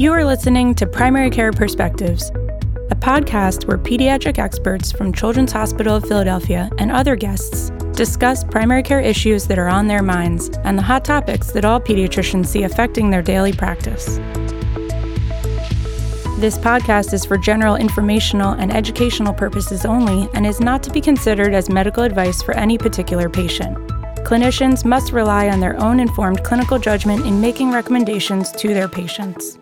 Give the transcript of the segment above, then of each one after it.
You are listening to Primary Care Perspectives, a podcast where pediatric experts from Children's Hospital of Philadelphia and other guests discuss primary care issues that are on their minds and the hot topics that all pediatricians see affecting their daily practice. This podcast is for general informational and educational purposes only and is not to be considered as medical advice for any particular patient. Clinicians must rely on their own informed clinical judgment in making recommendations to their patients.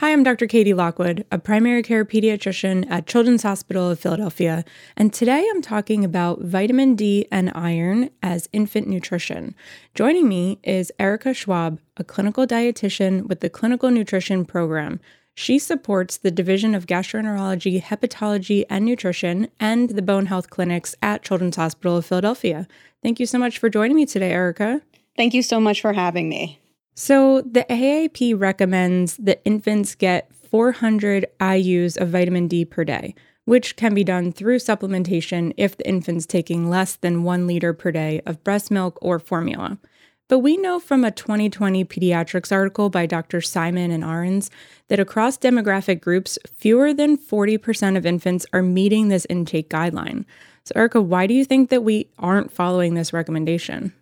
Hi, I'm Dr. Katie Lockwood, a primary care pediatrician at Children's Hospital of Philadelphia, and today I'm talking about vitamin D and iron as infant nutrition. Joining me is Erica Schwab, a clinical dietitian with the Clinical Nutrition Program. She supports the Division of Gastroenterology, Hepatology, and Nutrition and the Bone Health Clinics at Children's Hospital of Philadelphia. Thank you so much for joining me today, Erica. Thank you so much for having me. So, the AAP recommends that infants get 400 IUs of vitamin D per day, which can be done through supplementation if the infant's taking less than one liter per day of breast milk or formula. But we know from a 2020 pediatrics article by Dr. Simon and Ahrens that across demographic groups, fewer than 40% of infants are meeting this intake guideline. So, Erica, why do you think that we aren't following this recommendation?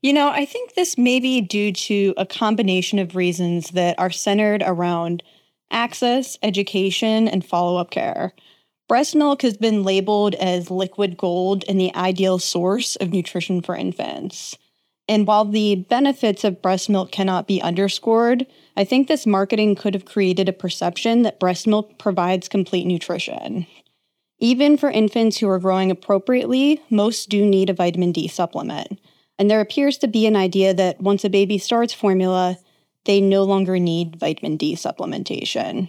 You know, I think this may be due to a combination of reasons that are centered around access, education, and follow up care. Breast milk has been labeled as liquid gold and the ideal source of nutrition for infants. And while the benefits of breast milk cannot be underscored, I think this marketing could have created a perception that breast milk provides complete nutrition. Even for infants who are growing appropriately, most do need a vitamin D supplement. And there appears to be an idea that once a baby starts formula, they no longer need vitamin D supplementation.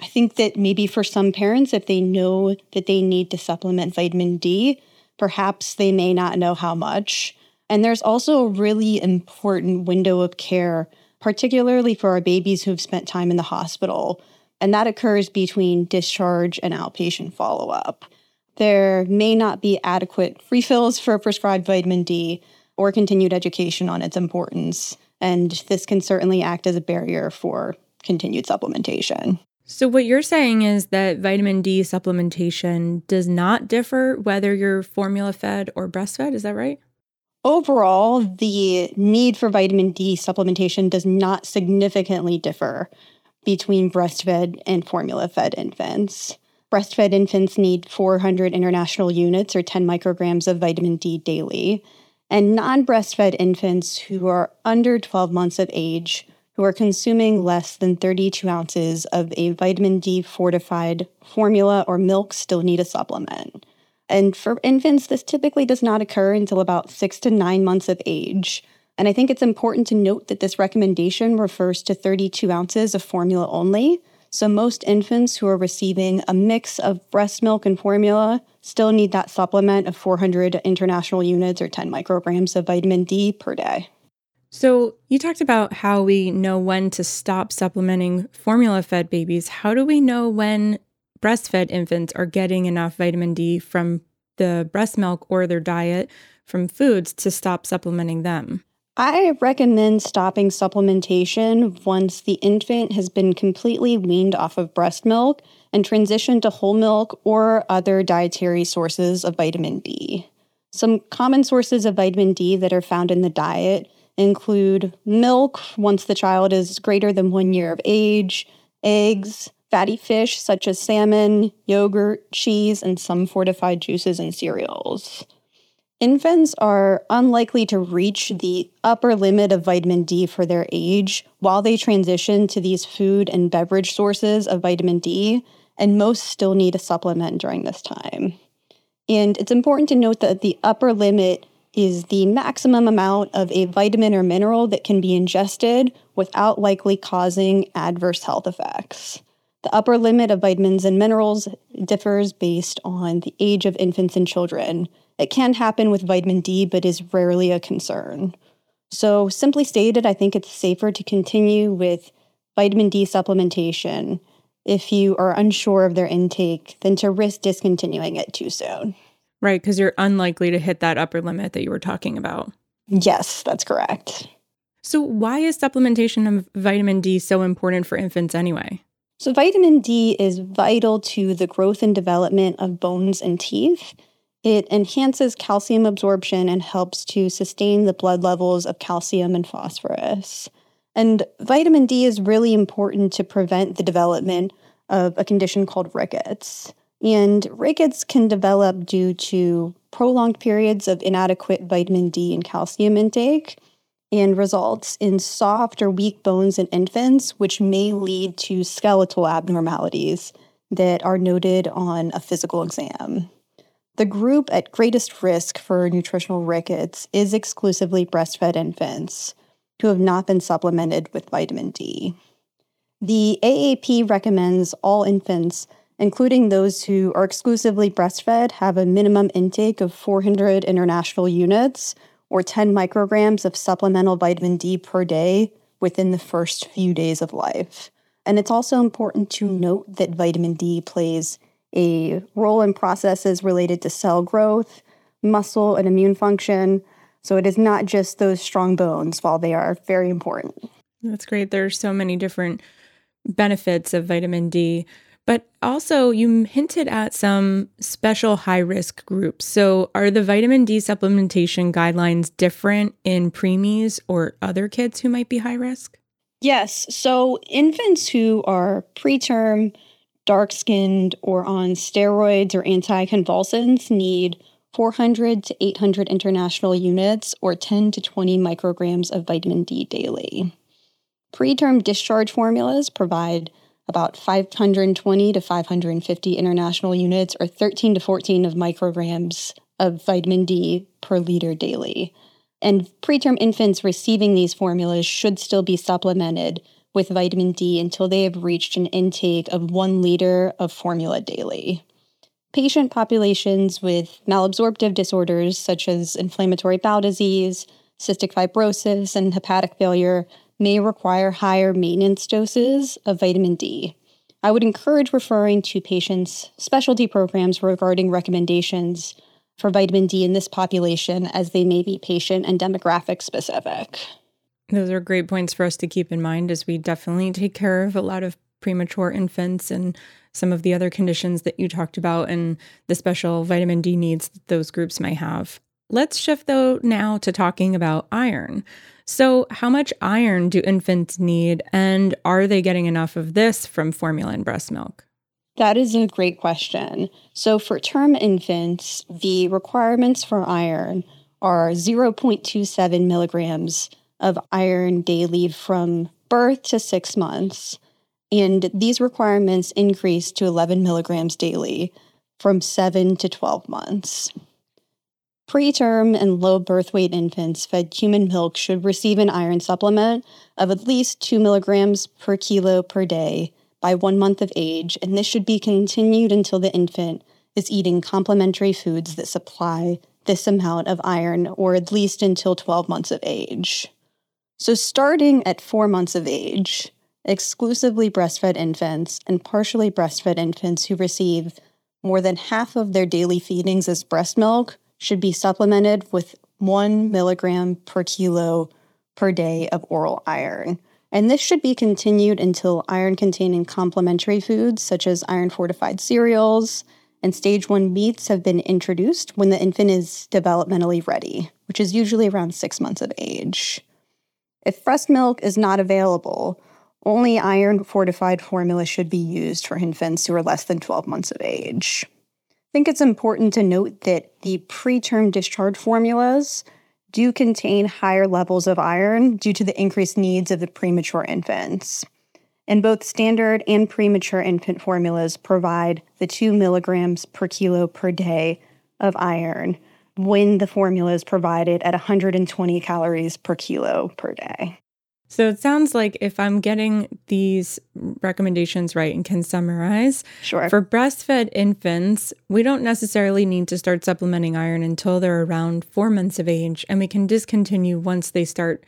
I think that maybe for some parents, if they know that they need to supplement vitamin D, perhaps they may not know how much. And there's also a really important window of care, particularly for our babies who've spent time in the hospital. And that occurs between discharge and outpatient follow up. There may not be adequate refills for prescribed vitamin D, or continued education on its importance. And this can certainly act as a barrier for continued supplementation. So, what you're saying is that vitamin D supplementation does not differ whether you're formula fed or breastfed. Is that right? Overall, the need for vitamin D supplementation does not significantly differ between breastfed and formula fed infants. Breastfed infants need 400 international units or 10 micrograms of vitamin D daily, and non breastfed infants who are under 12 months of age who are consuming less than 32 ounces of a vitamin D fortified formula or milk still need a supplement. And for infants, this typically does not occur until about six to nine months of age. And I think it's important to note that this recommendation refers to 32 ounces of formula only. So most infants who are receiving a mix of breast milk and formula still need that supplement of 400 international units or 10 micrograms of vitamin D per day. So, you talked about how we know when to stop supplementing formula fed babies. How do we know when breastfed infants are getting enough vitamin D from the breast milk or their diet from foods to stop supplementing them? I recommend stopping supplementation once the infant has been completely weaned off of breast milk and transitioned to whole milk or other dietary sources of vitamin D. Some common sources of vitamin D that are found in the diet include milk once the child is greater than one year of age, eggs, fatty fish such as salmon, yogurt, cheese, and some fortified juices and cereals. Infants are unlikely to reach the upper limit of vitamin D for their age while they transition to these food and beverage sources of vitamin D, and most still need a supplement during this time. And it's important to note that the upper limit is the maximum amount of a vitamin or mineral that can be ingested without likely causing adverse health effects. The upper limit of vitamins and minerals differs based on the age of infants and children. It can happen with vitamin D, but is rarely a concern. So, simply stated, I think it's safer to continue with vitamin D supplementation if you are unsure of their intake than to risk discontinuing it too soon. Right, because you're unlikely to hit that upper limit that you were talking about. Yes, that's correct. So, why is supplementation of vitamin D so important for infants anyway? So, vitamin D is vital to the growth and development of bones and teeth. It enhances calcium absorption and helps to sustain the blood levels of calcium and phosphorus. And vitamin D is really important to prevent the development of a condition called rickets. And rickets can develop due to prolonged periods of inadequate vitamin D and calcium intake and results in soft or weak bones in infants, which may lead to skeletal abnormalities that are noted on a physical exam. The group at greatest risk for nutritional rickets is exclusively breastfed infants who have not been supplemented with vitamin D. The AAP recommends all infants, including those who are exclusively breastfed, have a minimum intake of 400 international units or 10 micrograms of supplemental vitamin D per day within the first few days of life. And it's also important to note that vitamin D plays a role in processes related to cell growth, muscle, and immune function. So it is not just those strong bones, while they are very important. That's great. There's so many different benefits of vitamin D. But also, you hinted at some special high risk groups. So, are the vitamin D supplementation guidelines different in preemies or other kids who might be high risk? Yes. So, infants who are preterm, dark skinned, or on steroids or anticonvulsants need 400 to 800 international units or 10 to 20 micrograms of vitamin D daily. Preterm discharge formulas provide about 520 to 550 international units or 13 to 14 of micrograms of vitamin D per liter daily. And preterm infants receiving these formulas should still be supplemented with vitamin D until they have reached an intake of one liter of formula daily. Patient populations with malabsorptive disorders such as inflammatory bowel disease, cystic fibrosis, and hepatic failure may require higher maintenance doses of vitamin D. I would encourage referring to patients' specialty programs regarding recommendations for vitamin D in this population as they may be patient and demographic specific. Those are great points for us to keep in mind as we definitely take care of a lot of premature infants and some of the other conditions that you talked about and the special vitamin D needs that those groups may have. Let's shift though now to talking about iron. So, how much iron do infants need, and are they getting enough of this from formula and breast milk? That is a great question. So, for term infants, the requirements for iron are 0.27 milligrams of iron daily from birth to six months. And these requirements increase to 11 milligrams daily from 7 to 12 months. Preterm and low birth weight infants fed human milk should receive an iron supplement of at least 2 milligrams per kilo per day by one month of age, and this should be continued until the infant is eating complementary foods that supply this amount of iron, or at least until 12 months of age. So, starting at four months of age, exclusively breastfed infants and partially breastfed infants who receive more than half of their daily feedings as breast milk should be supplemented with one milligram per kilo per day of oral iron. And this should be continued until iron containing complementary foods such as iron fortified cereals and stage one meats have been introduced when the infant is developmentally ready, which is usually around six months of age. If breast milk is not available, only iron fortified formula should be used for infants who are less than 12 months of age I think it's important to note that the preterm discharge formulas do contain higher levels of iron due to the increased needs of the premature infants. And both standard and premature infant formulas provide the 2 milligrams per kilo per day of iron when the formula is provided at 120 calories per kilo per day. So it sounds like if I'm getting these recommendations right and can summarize, sure. For breastfed infants, we don't necessarily need to start supplementing iron until they're around 4 months of age and we can discontinue once they start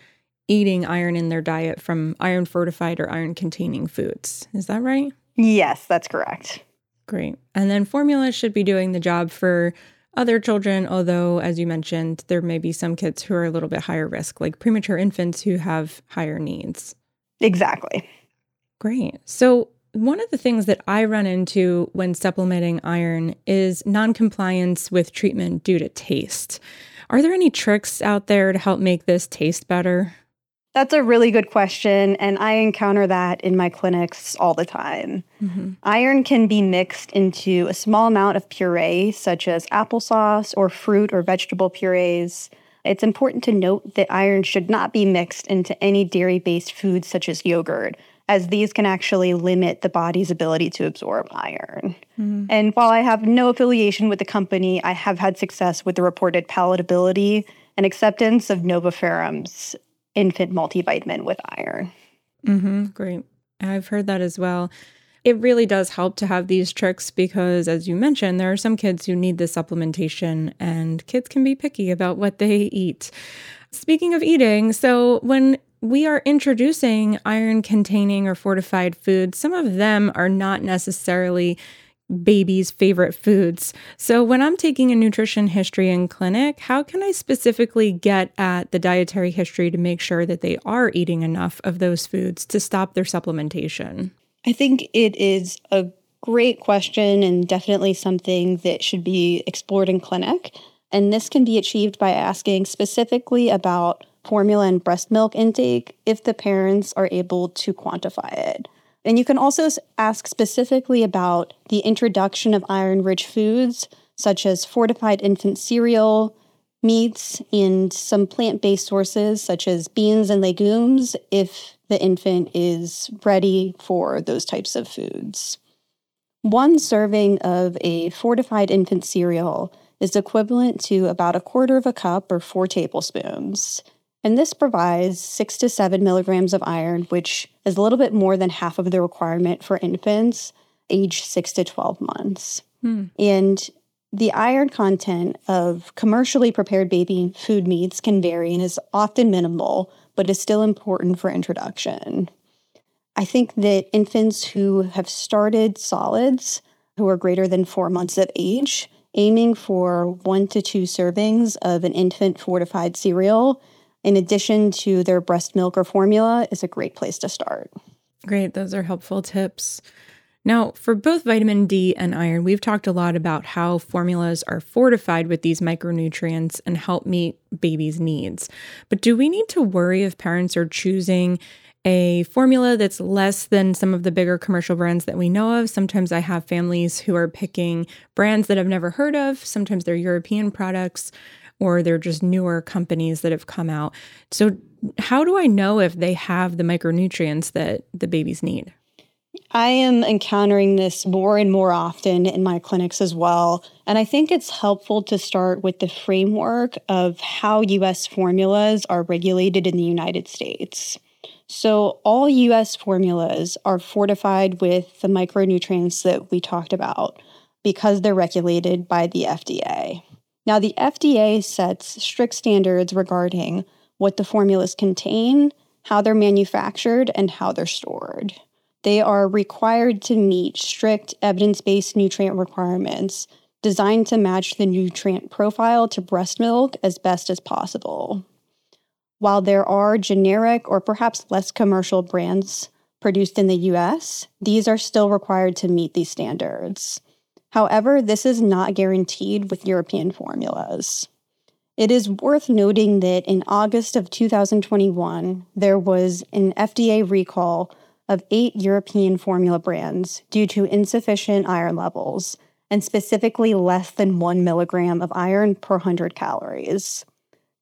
eating iron in their diet from iron fortified or iron containing foods. Is that right? Yes, that's correct. Great. And then formula should be doing the job for other children, although, as you mentioned, there may be some kids who are a little bit higher risk, like premature infants who have higher needs. Exactly. Great. So, one of the things that I run into when supplementing iron is noncompliance with treatment due to taste. Are there any tricks out there to help make this taste better? That's a really good question, and I encounter that in my clinics all the time. Mm-hmm. Iron can be mixed into a small amount of puree, such as applesauce or fruit or vegetable purees. It's important to note that iron should not be mixed into any dairy based foods, such as yogurt, as these can actually limit the body's ability to absorb iron. Mm-hmm. And while I have no affiliation with the company, I have had success with the reported palatability and acceptance of NovaFerrum's infant multivitamin with iron. Mm-hmm, great. I've heard that as well. It really does help to have these tricks because, as you mentioned, there are some kids who need this supplementation, and kids can be picky about what they eat. Speaking of eating, so when we are introducing iron containing or fortified foods. Some of them are not necessarily baby's favorite foods. So, when I'm taking a nutrition history in clinic, how can I specifically get at the dietary history to make sure that they are eating enough of those foods to stop their supplementation? I think it is a great question and definitely something that should be explored in clinic. And this can be achieved by asking specifically about formula and breast milk intake if the parents are able to quantify it. And you can also ask specifically about the introduction of iron rich foods, such as fortified infant cereal, meats, and some plant based sources, such as beans and legumes, if the infant is ready for those types of foods. One serving of a fortified infant cereal is equivalent to about a quarter of a cup or four tablespoons. And this provides six to seven milligrams of iron, which is a little bit more than half of the requirement for infants aged six to 12 months. Hmm. And the iron content of commercially prepared baby food meats can vary and is often minimal, but is still important for introduction. I think that infants who have started solids, who are greater than four months of age, aiming for one to two servings of an infant fortified cereal in addition to their breast milk or formula is a great place to start. Great. Those are helpful tips. Now, for both vitamin D and iron, we've talked a lot about how formulas are fortified with these micronutrients and help meet babies' needs. But do we need to worry if parents are choosing a formula that's less than some of the bigger commercial brands that we know of? Sometimes I have families who are picking brands that I've never heard of, sometimes they're European products or they're just newer companies that have come out. So, how do I know if they have the micronutrients that the babies need? I am encountering this more and more often in my clinics as well. And I think it's helpful to start with the framework of how US formulas are regulated in the United States. So, all US formulas are fortified with the micronutrients that we talked about because they're regulated by the FDA. Now, the FDA sets strict standards regarding what the formulas contain, how they're manufactured, and how they're stored. They are required to meet strict evidence based nutrient requirements designed to match the nutrient profile to breast milk as best as possible. While there are generic or perhaps less commercial brands produced in the US, these are still required to meet these standards. However, this is not guaranteed with European formulas. It is worth noting that in August of 2021, there was an FDA recall of eight European formula brands due to insufficient iron levels, and specifically less than one milligram of iron per 100 calories.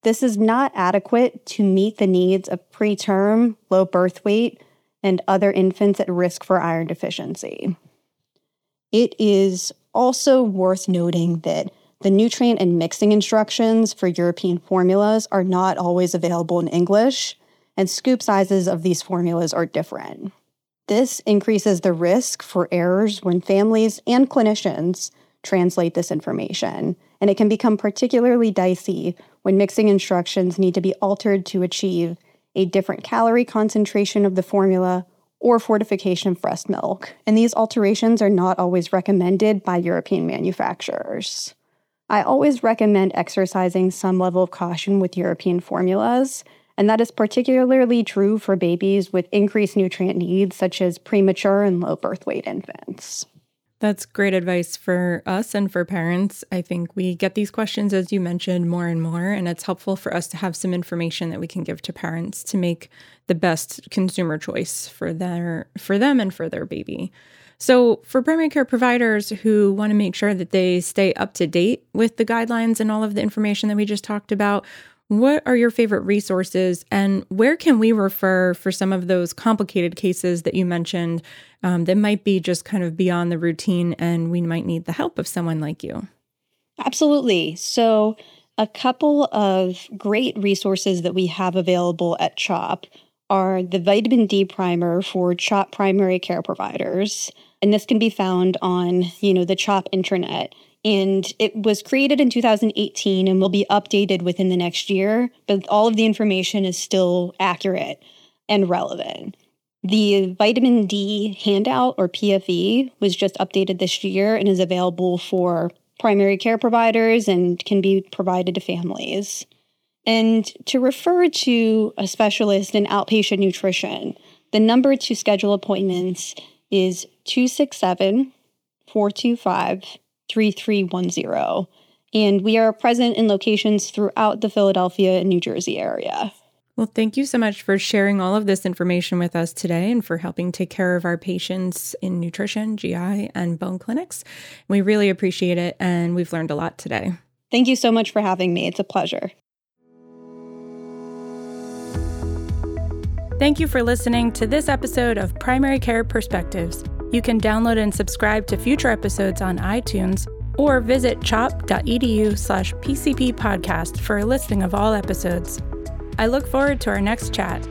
This is not adequate to meet the needs of preterm, low birth weight, and other infants at risk for iron deficiency. It is also worth noting that the nutrient and mixing instructions for European formulas are not always available in English, and scoop sizes of these formulas are different. This increases the risk for errors when families and clinicians translate this information, and it can become particularly dicey when mixing instructions need to be altered to achieve a different calorie concentration of the formula or fortification of breast milk, and these alterations are not always recommended by European manufacturers. I always recommend exercising some level of caution with European formulas, and that is particularly true for babies with increased nutrient needs, such as premature and low birth weight infants. That's great advice for us and for parents. I think we get these questions, as you mentioned, more and more, and it's helpful for us to have some information that we can give to parents to make the best consumer choice for their for them and for their baby. So, for primary care providers who want to make sure that they stay up to date with the guidelines and all of the information that we just talked about, what are your favorite resources and where can we refer for some of those complicated cases that you mentioned um, that might be just kind of beyond the routine and we might need the help of someone like you? Absolutely. So, a couple of great resources that we have available at CHOP are the vitamin D primer for CHOP primary care providers. And this can be found on, you know, the CHOP intranet. And it was created in 2018 and will be updated within the next year, but all of the information is still accurate and relevant. The vitamin D handout or PFE was just updated this year and is available for primary care providers and can be provided to families. And to refer to a specialist in outpatient nutrition, the number to schedule appointments is 267 425 3310. And we are present in locations throughout the Philadelphia and New Jersey area. Well, thank you so much for sharing all of this information with us today and for helping take care of our patients in nutrition, GI, and bone clinics. We really appreciate it, and we've learned a lot today. Thank you so much for having me. It's a pleasure. Thank you for listening to this episode of Primary Care Perspectives. You can download and subscribe to future episodes on iTunes or visit chop.edu slash PCP podcast for a listing of all episodes. I look forward to our next chat.